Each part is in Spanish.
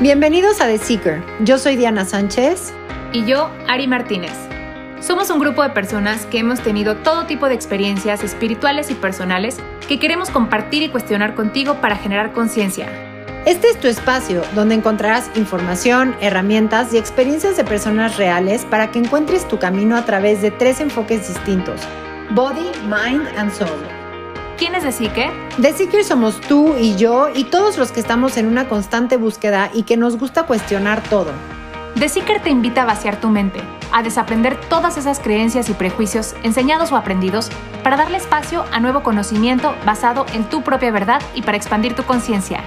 Bienvenidos a The Seeker. Yo soy Diana Sánchez. Y yo, Ari Martínez. Somos un grupo de personas que hemos tenido todo tipo de experiencias espirituales y personales que queremos compartir y cuestionar contigo para generar conciencia. Este es tu espacio donde encontrarás información, herramientas y experiencias de personas reales para que encuentres tu camino a través de tres enfoques distintos, Body, Mind and Soul. ¿Quién es The Seeker? The Seeker somos tú y yo y todos los que estamos en una constante búsqueda y que nos gusta cuestionar todo. The Seeker te invita a vaciar tu mente, a desaprender todas esas creencias y prejuicios enseñados o aprendidos para darle espacio a nuevo conocimiento basado en tu propia verdad y para expandir tu conciencia.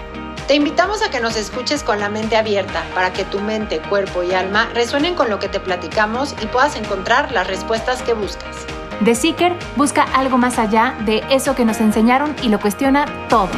Te invitamos a que nos escuches con la mente abierta para que tu mente, cuerpo y alma resuenen con lo que te platicamos y puedas encontrar las respuestas que buscas. The Seeker busca algo más allá de eso que nos enseñaron y lo cuestiona todo.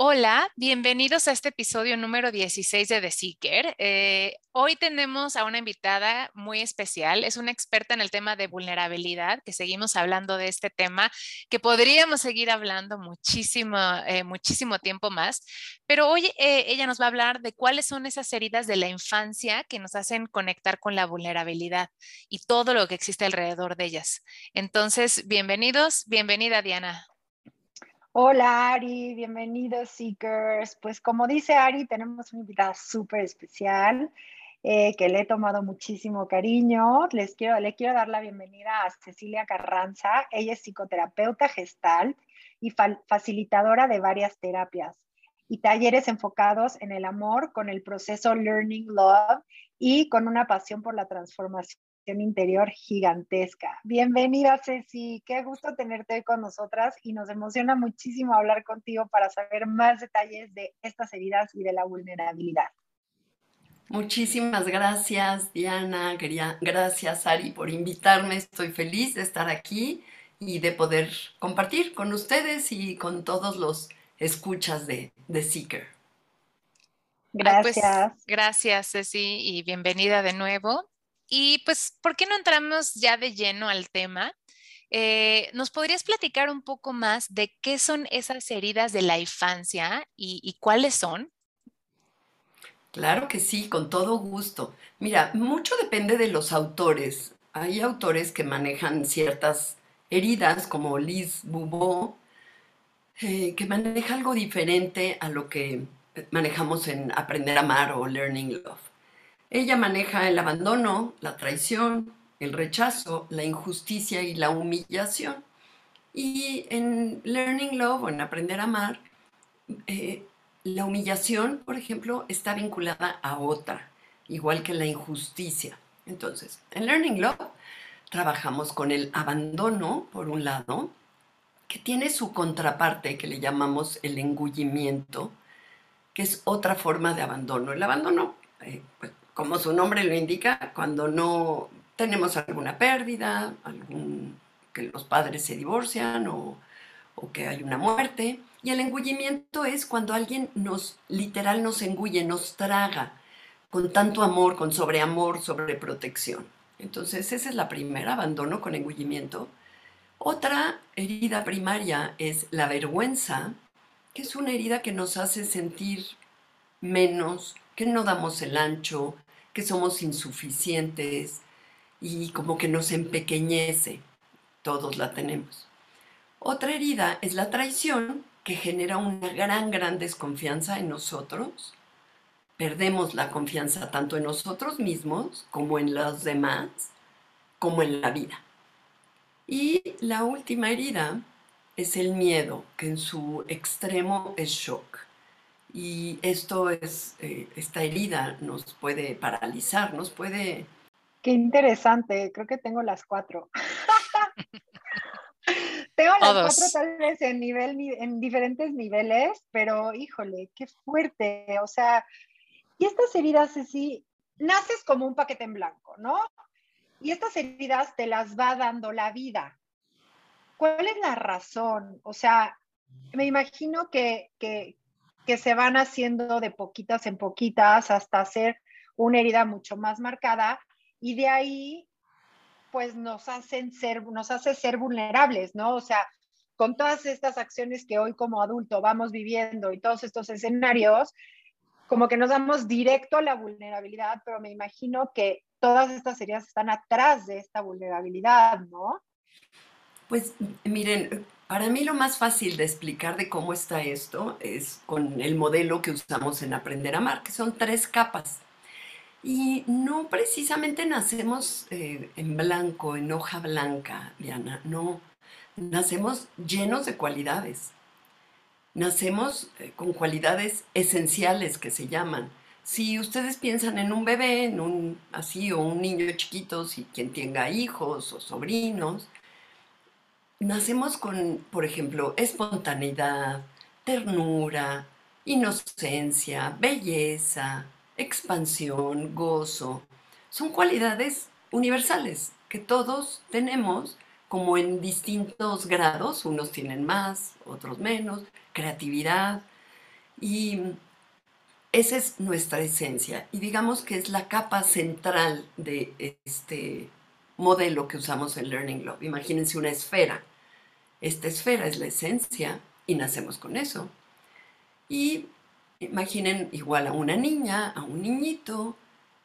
Hola, bienvenidos a este episodio número 16 de The Seeker. Eh, hoy tenemos a una invitada muy especial. Es una experta en el tema de vulnerabilidad, que seguimos hablando de este tema, que podríamos seguir hablando muchísimo, eh, muchísimo tiempo más. Pero hoy eh, ella nos va a hablar de cuáles son esas heridas de la infancia que nos hacen conectar con la vulnerabilidad y todo lo que existe alrededor de ellas. Entonces, bienvenidos, bienvenida Diana. Hola Ari, bienvenidos Seekers. Pues como dice Ari, tenemos una invitada súper especial eh, que le he tomado muchísimo cariño. Les quiero, le quiero dar la bienvenida a Cecilia Carranza. Ella es psicoterapeuta gestal y facilitadora de varias terapias y talleres enfocados en el amor con el proceso Learning Love y con una pasión por la transformación interior gigantesca. Bienvenida, Ceci. Qué gusto tenerte con nosotras y nos emociona muchísimo hablar contigo para saber más detalles de estas heridas y de la vulnerabilidad. Muchísimas gracias, Diana. Gracias, Ari, por invitarme. Estoy feliz de estar aquí y de poder compartir con ustedes y con todos los escuchas de, de Seeker. Pues, gracias. gracias, Ceci, y bienvenida de nuevo. Y pues, ¿por qué no entramos ya de lleno al tema? Eh, ¿Nos podrías platicar un poco más de qué son esas heridas de la infancia y, cuáles son? Claro que sí, con todo gusto. Mira, mucho depende de los autores. Hay autores que manejan ciertas heridas, como Liz Boubot, eh, que maneja algo diferente a lo que manejamos en Aprender a Amar o Learning Love. Ella maneja el abandono, la traición, el rechazo, la injusticia y la humillación. Y en Learning Love o en Aprender a Amar, eh, la humillación, por ejemplo, está vinculada a otra, igual que la injusticia. Entonces, en Learning Love trabajamos con el abandono, por un lado, que tiene su contraparte que le llamamos el engullimiento, que es otra forma de abandono. El abandono, eh, pues, como su nombre lo indica, cuando no tenemos alguna pérdida, algún, que los padres se divorcian o, que hay una muerte. Y el engullimiento es cuando alguien nos, literal, nos engulle, nos traga con tanto amor, con sobreamor, sobreprotección. Entonces, esa es la primera, abandono con engullimiento. Otra herida primaria es la vergüenza, que es una herida que nos hace sentir menos, que no damos el ancho, que somos insuficientes y como que nos empequeñece. Todos la tenemos. Otra herida es la traición, que genera una gran, gran desconfianza en nosotros. Perdemos la confianza tanto en nosotros mismos como en los demás, como en la vida. Y la última herida es el miedo, que en su extremo es shock. Y esto es, eh, esta herida nos puede paralizar, nos puede... Qué interesante, creo que tengo las cuatro. tengo las cuatro tal vez en, nivel, en diferentes niveles, pero híjole, qué fuerte. O sea, y estas heridas, sí, naces como un paquete en blanco, ¿no? Y estas heridas te las va dando la vida. ¿Cuál es la razón? O sea, me imagino que, que, que se van haciendo de poquitas en poquitas hasta hacer una herida mucho más marcada y de ahí pues nos hacen ser, nos hace ser vulnerables, ¿no? O sea, con todas estas acciones que hoy como adulto vamos viviendo y todos estos escenarios, como que nos damos directo a la vulnerabilidad, pero me imagino que todas estas heridas están atrás de esta vulnerabilidad, ¿no? Pues miren, para mí lo más fácil de explicar de cómo está esto es con el modelo que usamos en Aprender a Amar, que son tres capas. Y no precisamente nacemos eh, en blanco, en hoja blanca, Diana, no nacemos llenos de cualidades. Nacemos eh, con cualidades esenciales que se llaman. Si ustedes piensan en un bebé, en un así o un niño chiquito, si quien tenga hijos o sobrinos, nacemos con, por ejemplo, espontaneidad, ternura, inocencia, belleza, expansión, gozo. Son cualidades universales que todos tenemos como en distintos grados, unos tienen más, otros menos, creatividad, y esa es nuestra esencia, y digamos que es la capa central de este modelo que usamos en Learning Love. Imagínense una esfera. Esta esfera es la esencia y nacemos con eso. Y imaginen igual a una niña, a un niñito,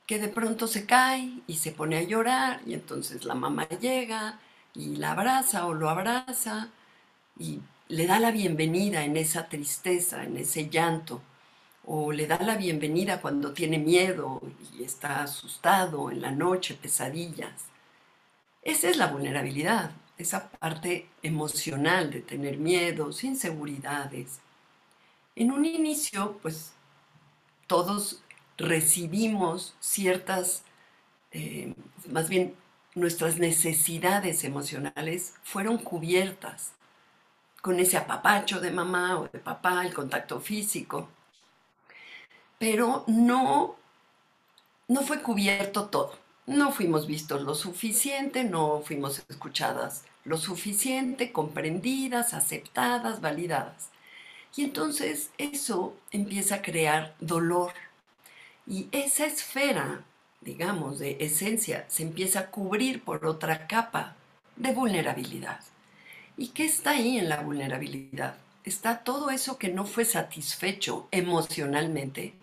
que de pronto se cae y se pone a llorar y entonces la mamá llega y la abraza o lo abraza y le da la bienvenida en esa tristeza, en ese llanto, o le da la bienvenida cuando tiene miedo y está asustado en la noche, pesadillas. Esa es la vulnerabilidad, esa parte emocional de tener miedos, inseguridades. En un inicio, pues todos recibimos ciertas, eh, más bien nuestras necesidades emocionales fueron cubiertas con ese apapacho de mamá o de papá, el contacto físico. Pero no, no fue cubierto todo. No fuimos vistos lo suficiente, no fuimos escuchadas lo suficiente, comprendidas, aceptadas, validadas. Y entonces eso empieza a crear dolor. Y esa esfera digamos, de esencia, se empieza a cubrir por otra capa de vulnerabilidad. ¿Y qué está ahí en la vulnerabilidad? Está todo eso que no fue satisfecho emocionalmente,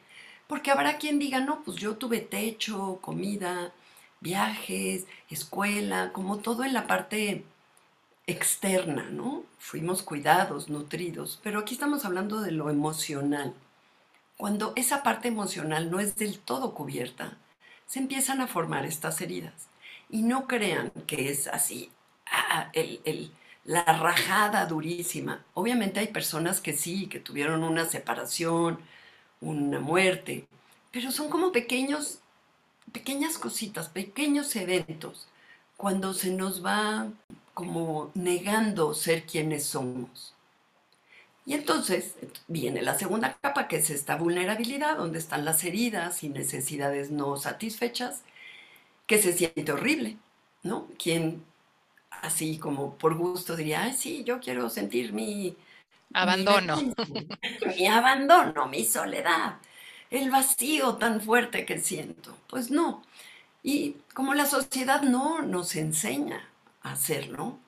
porque habrá quien diga, no, pues yo tuve techo, comida, viajes, escuela, como todo en la parte externa, ¿no? Fuimos cuidados, nutridos, pero aquí estamos hablando de lo emocional. Cuando esa parte emocional no es del todo cubierta, se empiezan a formar estas heridas. Y no crean que es así, ah, la rajada durísima. Obviamente hay personas que sí, que tuvieron una separación, una muerte, pero son como pequeños, pequeñas cositas, pequeños eventos, cuando se nos va como negando ser quienes somos. Y entonces viene la segunda capa, que es esta vulnerabilidad, donde están las heridas y necesidades no satisfechas, que se siente horrible, ¿no? Quien así como por gusto diría, ay, sí, yo quiero sentir mi... Abandono. Mi, abandono, mi soledad, el vacío tan fuerte que siento. Pues no. Y como la sociedad no nos enseña a hacerlo,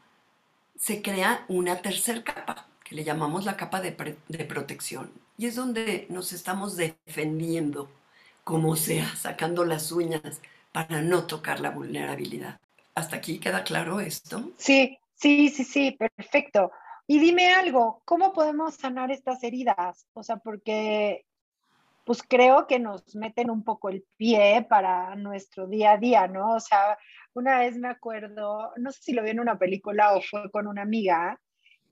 se crea una tercera capa, le llamamos la capa de, protección. Y es donde nos estamos defendiendo, como sea, sacando las uñas para no tocar la vulnerabilidad. ¿Hasta aquí queda claro esto? Sí, sí, sí, sí, perfecto. Y dime algo, ¿cómo podemos sanar estas heridas? O sea, porque pues creo que nos meten un poco el pie para nuestro día a día, ¿no? O sea, una vez me acuerdo, no sé si lo vi en una película o fue con una amiga,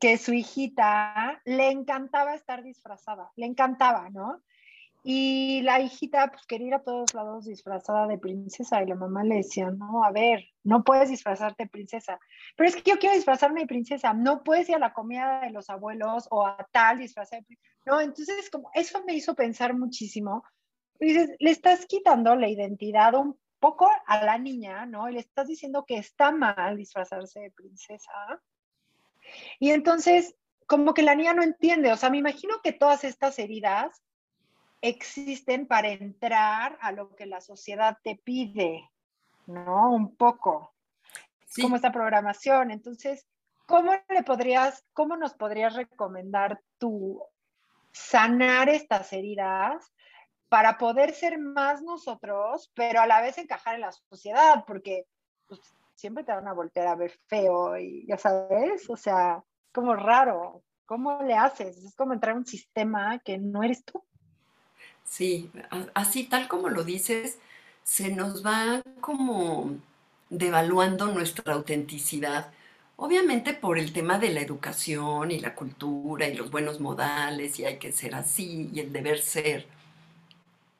que su hijita le encantaba estar disfrazada, le encantaba, ¿no? Y la hijita pues quería ir a todos lados disfrazada de princesa y la mamá le decía, no, a ver, no puedes disfrazarte de princesa. Pero es que yo quiero disfrazarme de princesa, no puedes ir a la comida de los abuelos o a tal disfrazar de princesa. No, entonces como eso me hizo pensar muchísimo. Dices, le estás quitando la identidad un poco a la niña, ¿no? Y le estás diciendo que está mal disfrazarse de princesa y entonces, como que la niña no entiende, o sea, me imagino que todas estas heridas existen para entrar a lo que la sociedad te pide, ¿no? Un poco. Como esta programación. Entonces, ¿cómo le podrías, cómo nos podrías recomendar tú sanar estas heridas para poder ser más nosotros, pero a la vez encajar en la sociedad? Porque pues, siempre te van a voltear a ver feo y ya sabes, o sea, como raro. ¿Cómo le haces? Es como entrar a un sistema que no eres tú. Sí, así tal como lo dices, se nos va como devaluando nuestra autenticidad. Obviamente por el tema de la educación y la cultura y los buenos modales y hay que ser así y el deber ser.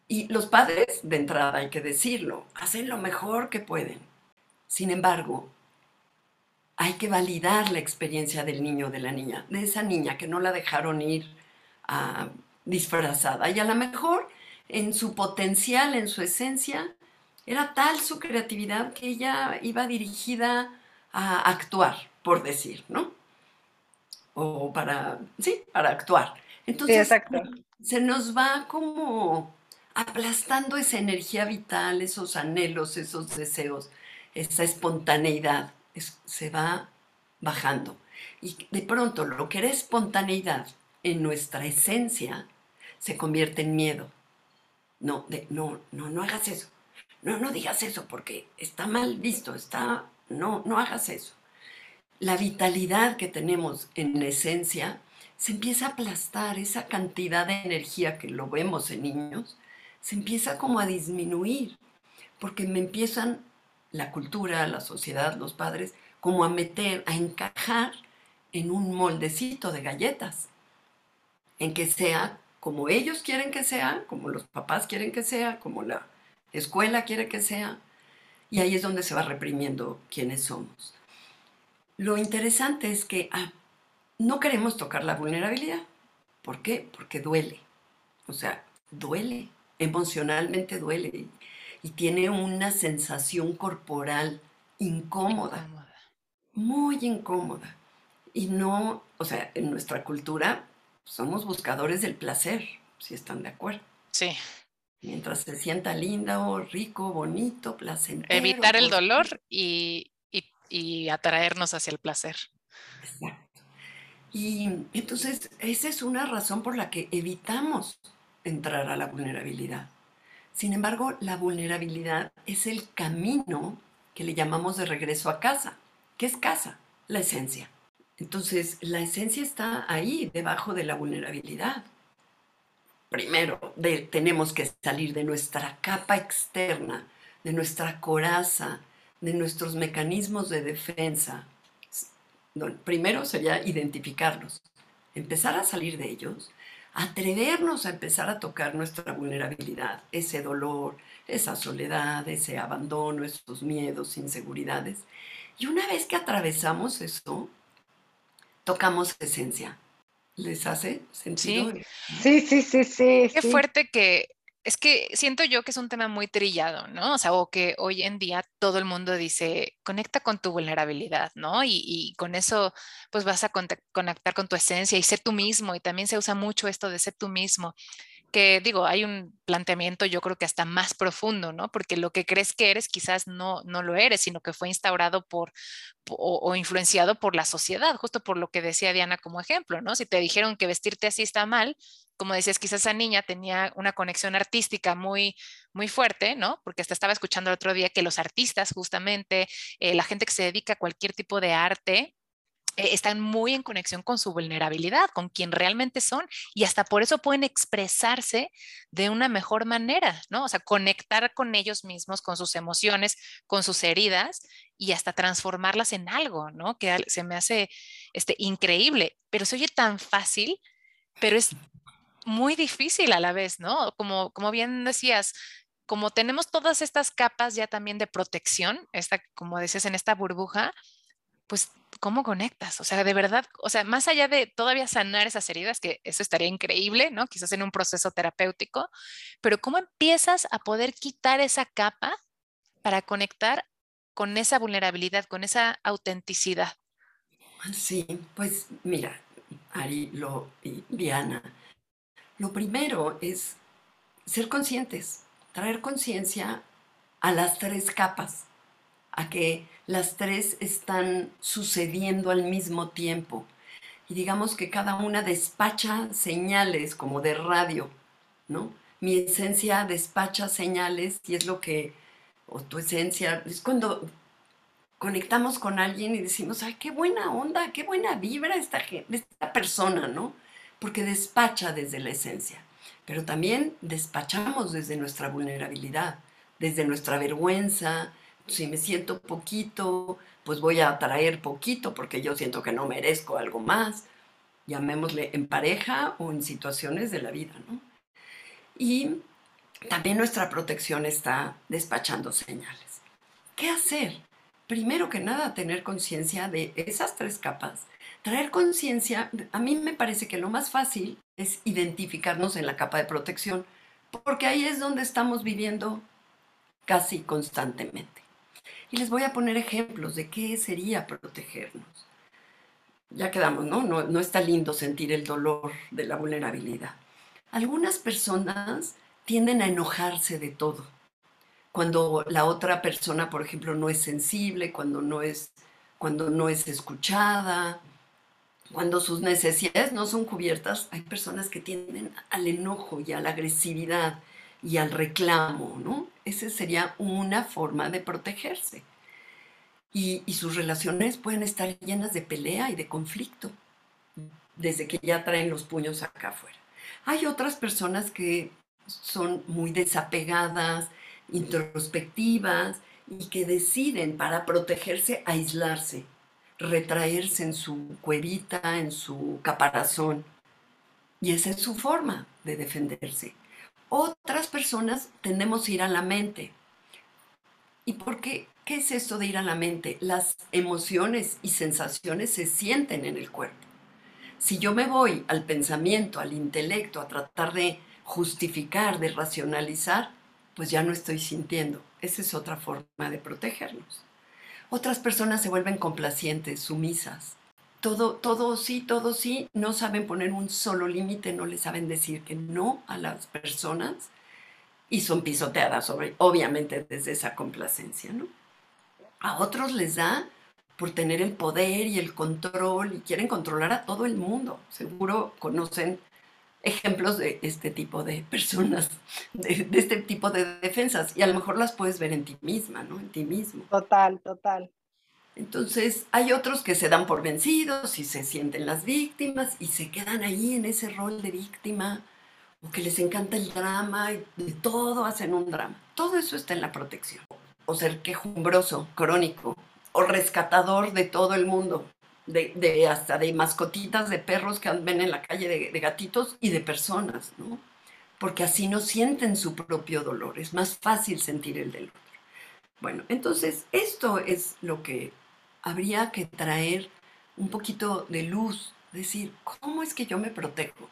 Y los padres, de entrada hay que decirlo, hacen lo mejor que pueden. Sin embargo, hay que validar la experiencia del niño de la niña, de esa niña que no la dejaron ir disfrazada. Y a lo mejor en su potencial, en su esencia, era tal su creatividad que ella iba dirigida a actuar, por decir, ¿no? O para, sí, para actuar. Entonces, se nos va como aplastando esa energía vital, esos anhelos, esos deseos, esa espontaneidad se va bajando. Y de pronto lo que era espontaneidad en nuestra esencia se convierte en miedo. No, de, no, no, no hagas eso. No, no digas eso porque está mal visto, está, no, no hagas eso. La vitalidad que tenemos en la esencia se empieza a aplastar, esa cantidad de energía que lo vemos en niños, se empieza como a disminuir, porque me empiezan la cultura, la sociedad, los padres, como a meter, a encajar en un moldecito de galletas, en que sea como ellos quieren que sea, como los papás quieren que sea, como la escuela quiere que sea, y ahí es donde se va reprimiendo quiénes somos. Lo interesante es que ah, no queremos tocar la vulnerabilidad. ¿Por qué? Porque duele. O sea, duele, emocionalmente duele y tiene una sensación corporal incómoda, muy incómoda. Y no, o sea, en nuestra cultura somos buscadores del placer, si están de acuerdo. Sí. Mientras se sienta linda o rico, bonito, placentero. Evitar el dolor y, y atraernos hacia el placer. Exacto. Y entonces esa es una razón por la que evitamos entrar a la vulnerabilidad. Sin embargo, la vulnerabilidad es el camino que le llamamos de regreso a casa. ¿Qué es casa? La esencia. Entonces, la esencia está ahí, debajo de la vulnerabilidad. Primero, tenemos que salir de nuestra capa externa, de nuestra coraza, de nuestros mecanismos de defensa. Primero sería identificarlos, empezar a salir de ellos atrevernos a empezar a tocar nuestra vulnerabilidad, ese dolor, esa soledad, ese abandono, esos miedos, inseguridades. Y una vez que atravesamos eso, tocamos esencia. ¿Les hace sentido? Sí, sí, sí, sí. Qué fuerte que es que siento yo que es un tema muy trillado, ¿no? O sea, o que hoy en día todo el mundo dice, conecta con tu vulnerabilidad, ¿no? Y, con eso, pues vas a conectar con tu esencia y ser tú mismo. Y también se usa mucho esto de ser tú mismo que digo, hay un planteamiento yo creo que hasta más profundo, ¿no? Porque lo que crees que eres quizás no, no lo eres, sino que fue instaurado por o, influenciado por la sociedad, justo por lo que decía Diana como ejemplo, ¿no? Si te dijeron que vestirte así está mal, como decías, quizás esa niña tenía una conexión artística muy, muy fuerte, ¿no? Porque hasta estaba escuchando el otro día que los artistas, justamente, eh, la gente que se dedica a cualquier tipo de arte, eh, están muy en conexión con su vulnerabilidad, con quien realmente son y hasta por eso pueden expresarse de una mejor manera, ¿no? O sea, conectar con ellos mismos, con sus emociones, con sus heridas y hasta transformarlas en algo, ¿no? Que se me hace este, increíble, pero se oye tan fácil, pero es muy difícil a la vez, ¿no? Como, como bien decías, como tenemos todas estas capas ya también de protección, esta, como decías, en esta burbuja, pues, ¿cómo conectas? O sea, de verdad, o sea, más allá de todavía sanar esas heridas, que eso estaría increíble, ¿no? Quizás en un proceso terapéutico, pero ¿cómo empiezas a poder quitar esa capa para conectar con esa vulnerabilidad, con esa autenticidad? Sí, pues mira, Ari lo, y Diana, lo primero es ser conscientes, traer conciencia a las tres capas a que las tres están sucediendo al mismo tiempo. Y digamos que cada una despacha señales como de radio, ¿no? Mi esencia despacha señales y es lo que, o tu esencia, es cuando conectamos con alguien y decimos, ay, qué buena onda, qué buena vibra esta, esta persona, ¿no? Porque despacha desde la esencia, pero también despachamos desde nuestra vulnerabilidad, desde nuestra vergüenza, si me siento poquito, pues voy a traer poquito porque yo siento que no merezco algo más, llamémosle en pareja o en situaciones de la vida, ¿no? Y también nuestra protección está despachando señales. ¿Qué hacer? Primero que nada, tener conciencia de esas tres capas. Traer conciencia, a mí me parece que lo más fácil es identificarnos en la capa de protección, porque ahí es donde estamos viviendo casi constantemente. Y les voy a poner ejemplos de qué sería protegernos. Ya quedamos, ¿no? No, no está lindo sentir el dolor de la vulnerabilidad. Algunas personas tienden a enojarse de todo. Cuando la otra persona, por ejemplo, no es sensible, cuando no es, cuando no es escuchada, cuando sus necesidades no son cubiertas, hay personas que tienden al enojo y a la agresividad y al reclamo, ¿no? Esa sería una forma de protegerse. Y, sus relaciones pueden estar llenas de pelea y de conflicto, desde que ya traen los puños acá afuera. Hay otras personas que son muy desapegadas, introspectivas y que deciden para protegerse aislarse, retraerse en su cuevita, en su caparazón. Y esa es su forma de defenderse. Otras personas tendemos a ir a la mente. ¿Y por qué? ¿Qué es esto de ir a la mente? Las emociones y sensaciones se sienten en el cuerpo. Si yo me voy al pensamiento, al intelecto, a tratar de justificar, de racionalizar, pues ya no estoy sintiendo. Esa es otra forma de protegernos. Otras personas se vuelven complacientes, sumisas, todo, todo sí, todo sí, no saben poner un solo límite, no le saben decir que no a las personas y son pisoteadas, obviamente, desde esa complacencia, ¿no? A otros les da por tener el poder y el control y quieren controlar a todo el mundo. Seguro conocen ejemplos de este tipo de personas, de, de, este tipo de defensas, y a lo mejor las puedes ver en ti misma, ¿no? En ti mismo. Total, total. Entonces hay otros que se dan por vencidos y se sienten las víctimas y se quedan ahí en ese rol de víctima o que les encanta el drama y de todo hacen un drama. Todo eso está en la protección. O ser quejumbroso, crónico o rescatador de todo el mundo, de, hasta de mascotitas, de perros que ven en la calle, de, de gatitos y de personas, ¿no? Porque así no sienten su propio dolor, es más fácil sentir el del otro. Bueno, entonces esto es lo que habría que traer un poquito de luz, decir, ¿cómo es que yo me protejo?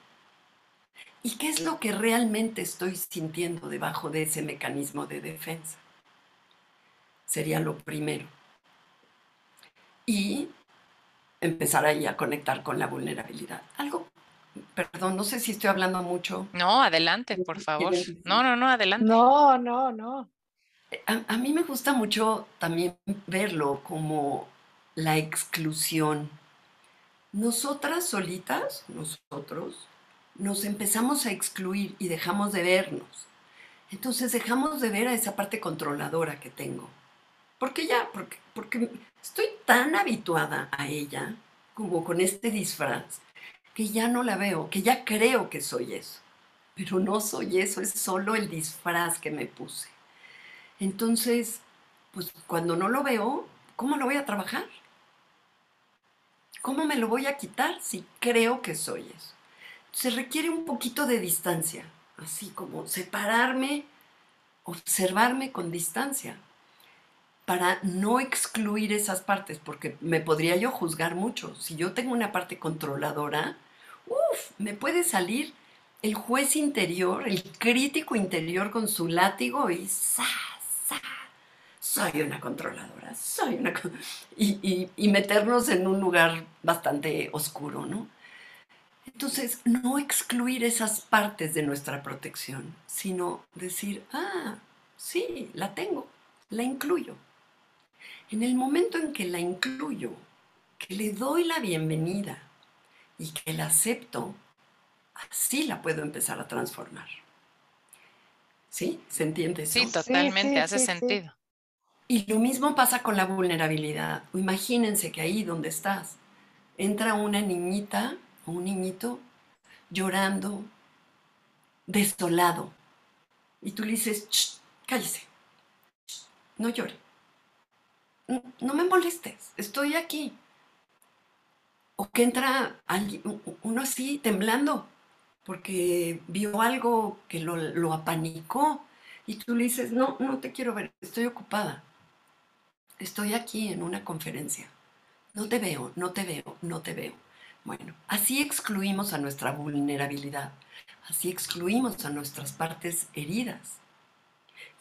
¿Y qué es lo que realmente estoy sintiendo debajo de ese mecanismo de defensa? Sería lo primero. Y empezar ahí a conectar con la vulnerabilidad. Algo, perdón, no sé si estoy hablando mucho. No, adelante, por favor. No, no, no, adelante. No, no, no. A, a mí me gusta mucho también verlo como la exclusión. Nosotras solitas, nosotros, nos empezamos a excluir y dejamos de vernos. Entonces dejamos de ver a esa parte controladora que tengo. Porque ya, porque, porque estoy tan habituada a ella, como con este disfraz, que ya no la veo, que ya creo que soy eso. Pero no soy eso, es solo el disfraz que me puse. Entonces, pues cuando no lo veo, ¿cómo lo voy a trabajar? ¿Cómo me lo voy a quitar si creo que soy eso? Se requiere un poquito de distancia, así como separarme, observarme con distancia, para no excluir esas partes, porque me podría yo juzgar mucho. Si yo tengo una parte controladora, uff, me puede salir el juez interior, el crítico interior con su látigo y ¡sa! Soy una controladora, soy una... Y, y, meternos en un lugar bastante oscuro, ¿no? Entonces, no excluir esas partes de nuestra protección, sino decir, ah, sí, la tengo, la incluyo. En el momento en que la incluyo, que le doy la bienvenida y que la acepto, así la puedo empezar a transformar. ¿Sí? ¿Se entiende eso? Sí, totalmente, hace sentido. Y lo mismo pasa con la vulnerabilidad. Imagínense que ahí donde estás, entra una niñita o un niñito llorando, desolado. Y tú le dices, cállese, no llore. No me molestes, estoy aquí. O que entra alguien, uno así temblando porque vio algo que lo, lo apanicó y tú le dices, no, no te quiero ver, estoy ocupada. Estoy aquí en una conferencia. No te veo, no te veo, no te veo. Bueno, así excluimos a nuestra vulnerabilidad, así excluimos a nuestras partes heridas.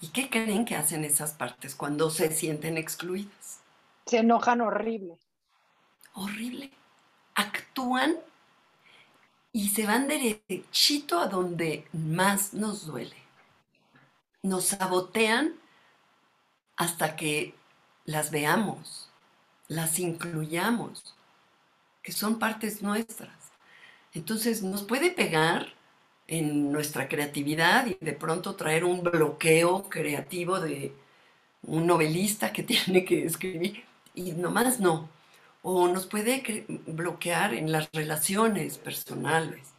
¿Y qué creen que hacen esas partes cuando se sienten excluidas? Se enojan horrible. Horrible. Actúan y se van derechito a donde más nos duele. Nos sabotean hasta que las veamos, las incluyamos que son partes nuestras. Entonces nos puede pegar en nuestra creatividad y de pronto traer un bloqueo creativo de un novelista que tiene que escribir y nomás no. O nos puede bloquear en las relaciones personales,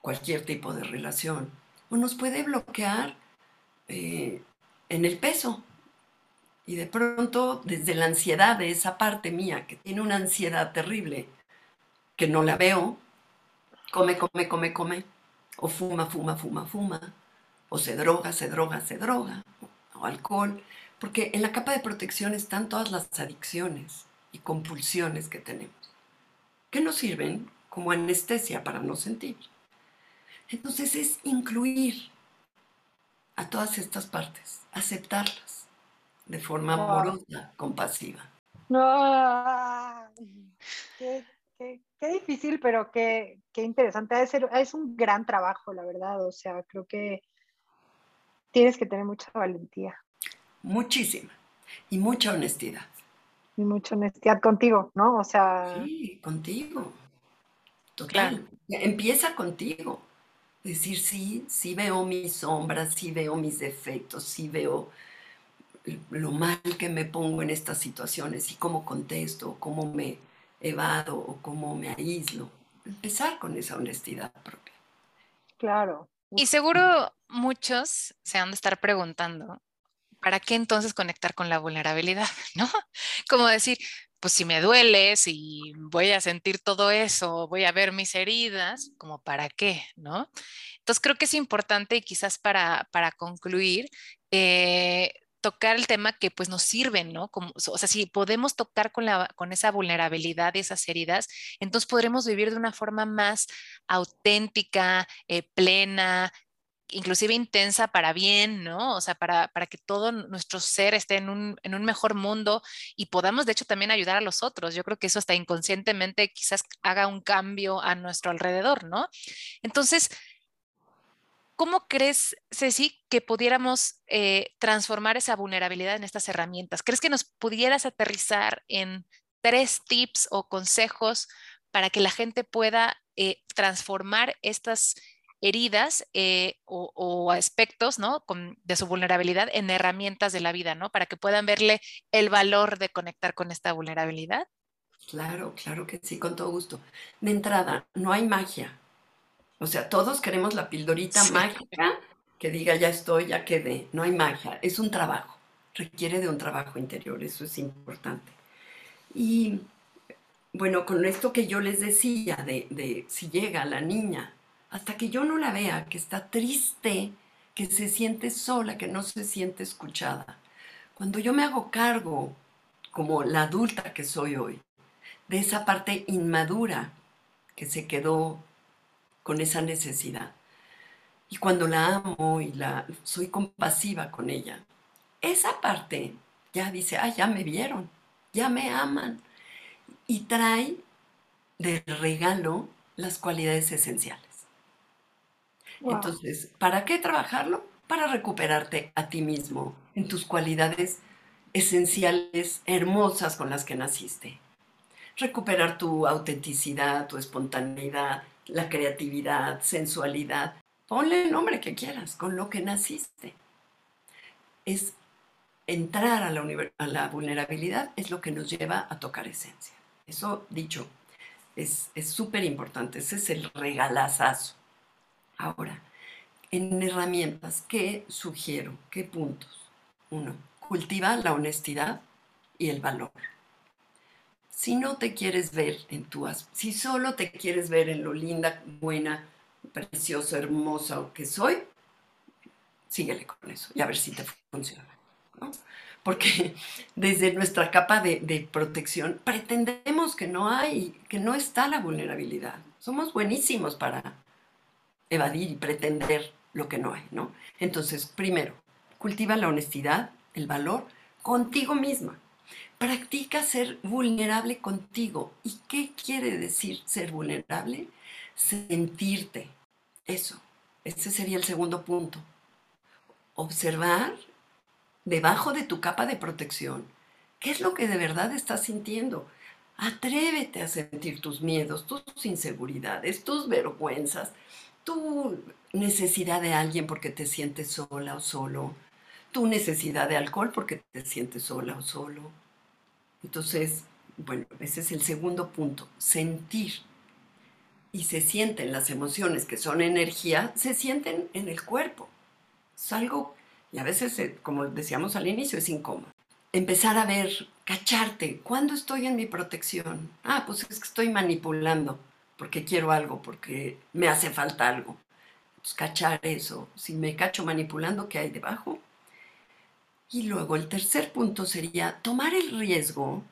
cualquier tipo de relación. O nos puede bloquear eh, en el peso. Y de pronto, desde la ansiedad de esa parte mía, que tiene una ansiedad terrible, que no la veo, come, come, come, come, o fuma, fuma, fuma, fuma, o se droga, se droga, se droga, o alcohol, porque en la capa de protección están todas las adicciones y compulsiones que tenemos, que nos sirven como anestesia para no sentir. Entonces es incluir a todas estas partes, aceptarlas de forma amorosa, compasiva. No, qué, difícil, pero qué, interesante. Es, es un gran trabajo, la verdad. O sea, creo que tienes que tener mucha valentía. Muchísima. Y mucha honestidad. Y mucha honestidad contigo, ¿no? O sea. Sí, contigo. Total. Empieza contigo. Decir, sí, sí veo mis sombras, sí veo mis defectos, sí veo lo mal que me pongo en estas situaciones y cómo contesto, cómo me evado o cómo me aíslo. Empezar con esa honestidad propia. Claro. Y seguro muchos se han de estar preguntando, ¿para qué entonces conectar con la vulnerabilidad? ¿No? Como decir, pues si me duele, si voy a sentir todo eso, voy a ver mis heridas, como para qué, ¿no? Entonces creo que es importante y quizás para, para concluir, eh, tocar el tema que pues nos sirven, ¿no? Como, o sea, si podemos tocar con, la, con esa vulnerabilidad y esas heridas, entonces podremos vivir de una forma más auténtica, eh, plena, inclusive intensa para bien, ¿no? O sea, para, para que todo nuestro ser esté en un, en un, mejor mundo y podamos, de hecho, también ayudar a los otros. Yo creo que eso hasta inconscientemente quizás haga un cambio a nuestro alrededor, ¿no? Entonces, ¿Cómo crees, Ceci, que pudiéramos eh, transformar esa vulnerabilidad en estas herramientas? ¿Crees que nos pudieras aterrizar en tres tips o consejos para que la gente pueda eh, transformar estas heridas eh, o, aspectos ¿no? de su vulnerabilidad en herramientas de la vida, ¿no? Para que puedan verle el valor de conectar con esta vulnerabilidad. Claro, claro que sí, con todo gusto. De entrada, no hay magia. O sea, todos queremos la pildorita mágica que diga ya estoy, ya quedé. No hay magia, es un trabajo, requiere de un trabajo interior, eso es importante. Y bueno, con esto que yo les decía de, de si llega la niña, hasta que yo no la vea, que está triste, que se siente sola, que no se siente escuchada. Cuando yo me hago cargo, como la adulta que soy hoy, de esa parte inmadura que se quedó con esa necesidad. Y cuando la amo y la soy compasiva con ella, esa parte ya dice, ah, ya me vieron, ya me aman. Y trae de regalo las cualidades esenciales. Entonces, ¿para qué trabajarlo? Para recuperarte a ti mismo en tus cualidades esenciales hermosas con las que naciste. Recuperar tu autenticidad, tu espontaneidad, la creatividad, sensualidad. Ponle el nombre que quieras, con lo que naciste. Es entrar a la, a la vulnerabilidad, es lo que nos lleva a tocar esencia. Eso dicho, es súper importante, ese es el regalazazo. Ahora, en herramientas, ¿qué sugiero? ¿Qué puntos? Uno, cultiva la honestidad y el valor. Si no te quieres ver en tu, si solo te quieres ver en lo linda, buena, preciosa, hermosa que soy, síguele con eso y a ver si te funciona. Porque desde nuestra capa de, de, protección pretendemos que no hay, que no está la vulnerabilidad. Somos buenísimos para evadir y pretender lo que no hay, ¿no? Entonces, primero, cultiva la honestidad, el valor contigo misma. Practica ser vulnerable contigo. ¿Y qué quiere decir ser vulnerable? Sentirte. Eso. Ese sería el segundo punto. Observar debajo de tu capa de protección qué es lo que de verdad estás sintiendo. Atrévete a sentir tus miedos, tus inseguridades, tus vergüenzas, tu necesidad de alguien porque te sientes sola o solo, tu necesidad de alcohol porque te sientes sola o solo. Entonces, bueno, ese es el segundo punto, sentir. Y se sienten las emociones que son energía, se sienten en el cuerpo. Es algo, y a veces, eh, como decíamos al inicio, es incómodo. Empezar a ver, cacharte, ¿cuándo estoy en mi protección? Ah, pues es que estoy manipulando porque quiero algo, porque me hace falta algo. Pues cachar eso. Si me cacho manipulando, ¿qué hay debajo? Y luego el tercer punto sería tomar el riesgo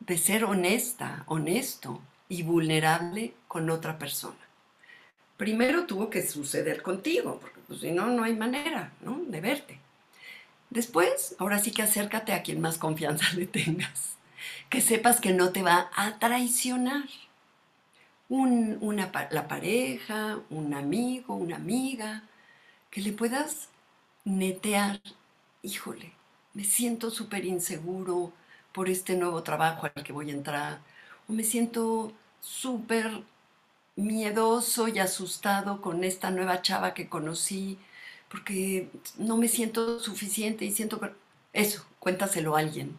de ser honesta, honesto y vulnerable con otra persona. Primero tuvo que suceder contigo, porque pues, si no, no hay manera ¿no? de verte. Después, ahora sí que acércate a quien más confianza le tengas, que sepas que no te va a traicionar. una, la pareja, un amigo, una amiga, que le puedas netear, híjole, me siento súper inseguro por este nuevo trabajo al que voy a entrar, o me siento súper miedoso y asustado con esta nueva chava que conocí, porque no me siento suficiente y siento que... Eso, cuéntaselo a alguien.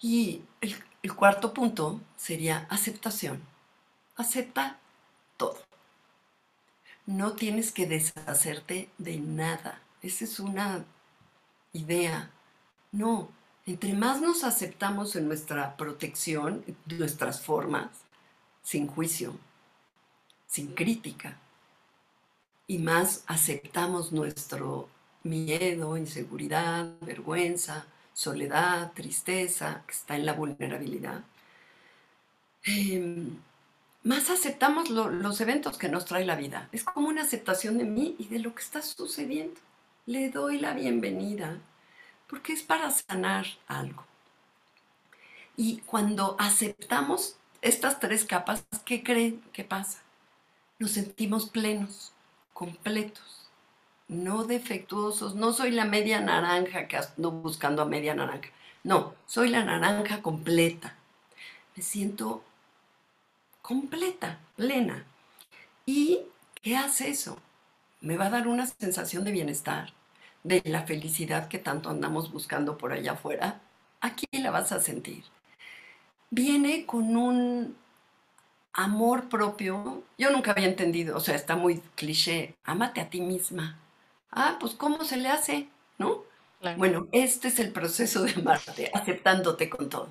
Y el, el cuarto punto sería aceptación. Acepta todo. No tienes que deshacerte de nada. Esa es una idea no, entre más nos aceptamos en nuestra protección, nuestras formas, sin juicio, sin crítica, y más aceptamos nuestro miedo, inseguridad, vergüenza, soledad, tristeza, que está en la vulnerabilidad, em, más aceptamos los eventos que nos trae la vida. Es como una aceptación de mí y de lo que está sucediendo. Le doy la bienvenida porque es para sanar algo. Y cuando aceptamos estas tres capas, ¿qué creen que pasa? Nos sentimos plenos, completos, no defectuosos. No soy la media naranja que ando buscando a media naranja. No, soy la naranja completa. Me siento completa, plena. ¿Y qué hace eso? Me va a dar una sensación de bienestar, de la felicidad que tanto andamos buscando por allá afuera, aquí la vas a sentir. Viene con un amor propio. Yo nunca había entendido, o sea, está muy cliché, ámate a ti misma. Ah, pues ¿cómo se le hace? ¿No? Bueno, este es el proceso de amarte, aceptándote con todo.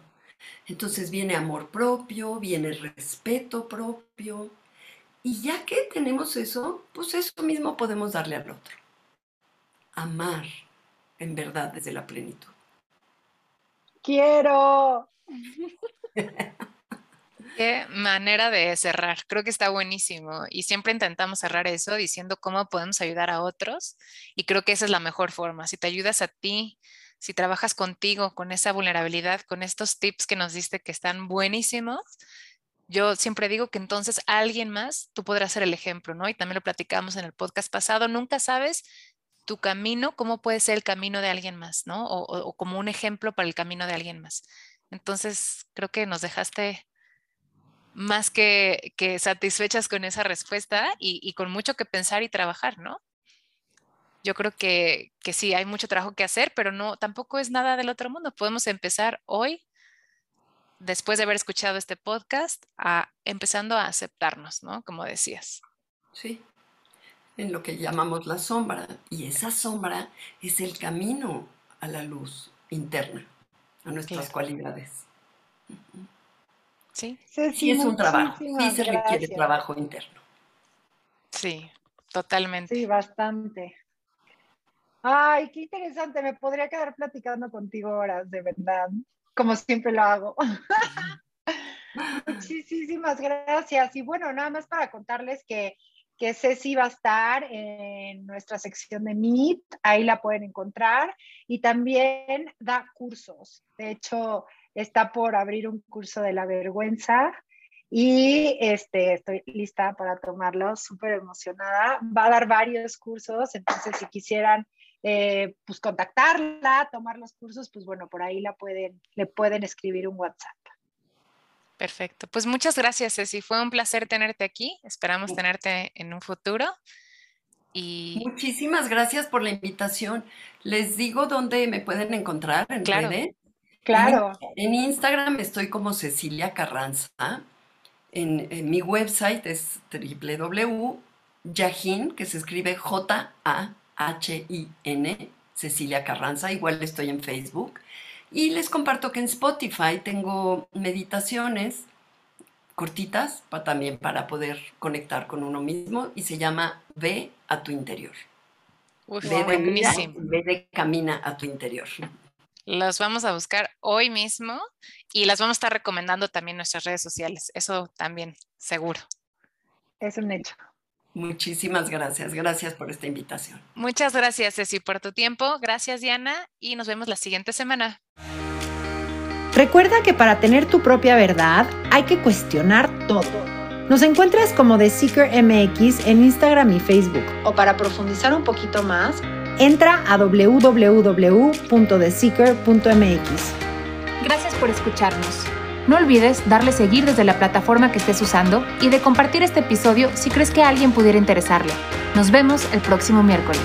Entonces viene amor propio, viene respeto propio. Y ya que tenemos eso, pues eso mismo podemos darle al otro amar en verdad desde la plenitud. Quiero. Qué manera de cerrar. Creo que está buenísimo. Y siempre intentamos cerrar eso diciendo cómo podemos ayudar a otros. Y creo que esa es la mejor forma. Si te ayudas a ti, si trabajas contigo con esa vulnerabilidad, con estos tips que nos diste que están buenísimos, yo siempre digo que entonces alguien más, tú podrás ser el ejemplo, ¿no? Y también lo platicamos en el podcast pasado. Nunca sabes tu camino, cómo puede ser el camino de alguien más, ¿no? O, como un ejemplo para el camino de alguien más. Entonces, creo que nos dejaste más que, satisfechas con esa respuesta y, con mucho que pensar y trabajar, ¿no? Yo creo que, que sí, hay mucho trabajo que hacer, pero no, tampoco es nada del otro mundo. Podemos empezar hoy después de haber escuchado este podcast, a, empezando a aceptarnos, ¿no? Como decías. Sí, en lo que llamamos la sombra. Y esa sombra es el camino a la luz interna, a nuestras cualidades. Sí. Sí, es un trabajo, sí se requiere trabajo interno. Sí, totalmente. Sí, bastante. Ay, qué interesante, me podría quedar platicando contigo horas, de verdad como siempre lo hago. Muchísimas gracias. Y bueno, nada más para contarles que, que Ceci va a estar en nuestra sección de Meet, ahí la pueden encontrar. Y también da cursos. De hecho, está por abrir un curso de la vergüenza y este, estoy lista para tomarlo, súper emocionada. Va a dar varios cursos, entonces si quisieran eh, pues contactarla, tomar los cursos, pues bueno, por ahí la pueden, le pueden escribir un WhatsApp. Perfecto. Pues muchas gracias, Ceci. Fue un placer tenerte aquí. Esperamos tenerte en un futuro. Y... Muchísimas gracias por la invitación. Les digo dónde me pueden encontrar en claro. Claro. En, Instagram estoy como Cecilia Carranza. En, en mi website es www.yajin, que se escribe J-A H-I-N, Cecilia Carranza, igual estoy en Facebook. Y les comparto que en Spotify tengo meditaciones cortitas para, también para poder conectar con uno mismo y se llama Ve a tu interior. Uf, ve, de ve de camina a tu interior. Las vamos a buscar hoy mismo y las vamos a estar recomendando también en nuestras redes sociales. Eso también, seguro. Es un hecho. Muchísimas gracias. Gracias por esta invitación. Muchas gracias, Ceci, por tu tiempo. Gracias, Diana, y nos vemos la siguiente semana. Recuerda que para tener tu propia verdad hay que cuestionar todo. Nos encuentras como The Seeker MX en Instagram y Facebook. O para profundizar un poquito más, entra a www.theseeker.mx. Gracias por escucharnos. No olvides darle seguir desde la plataforma que estés usando y de compartir este episodio si crees que alguien pudiera interesarle. Nos vemos el próximo miércoles.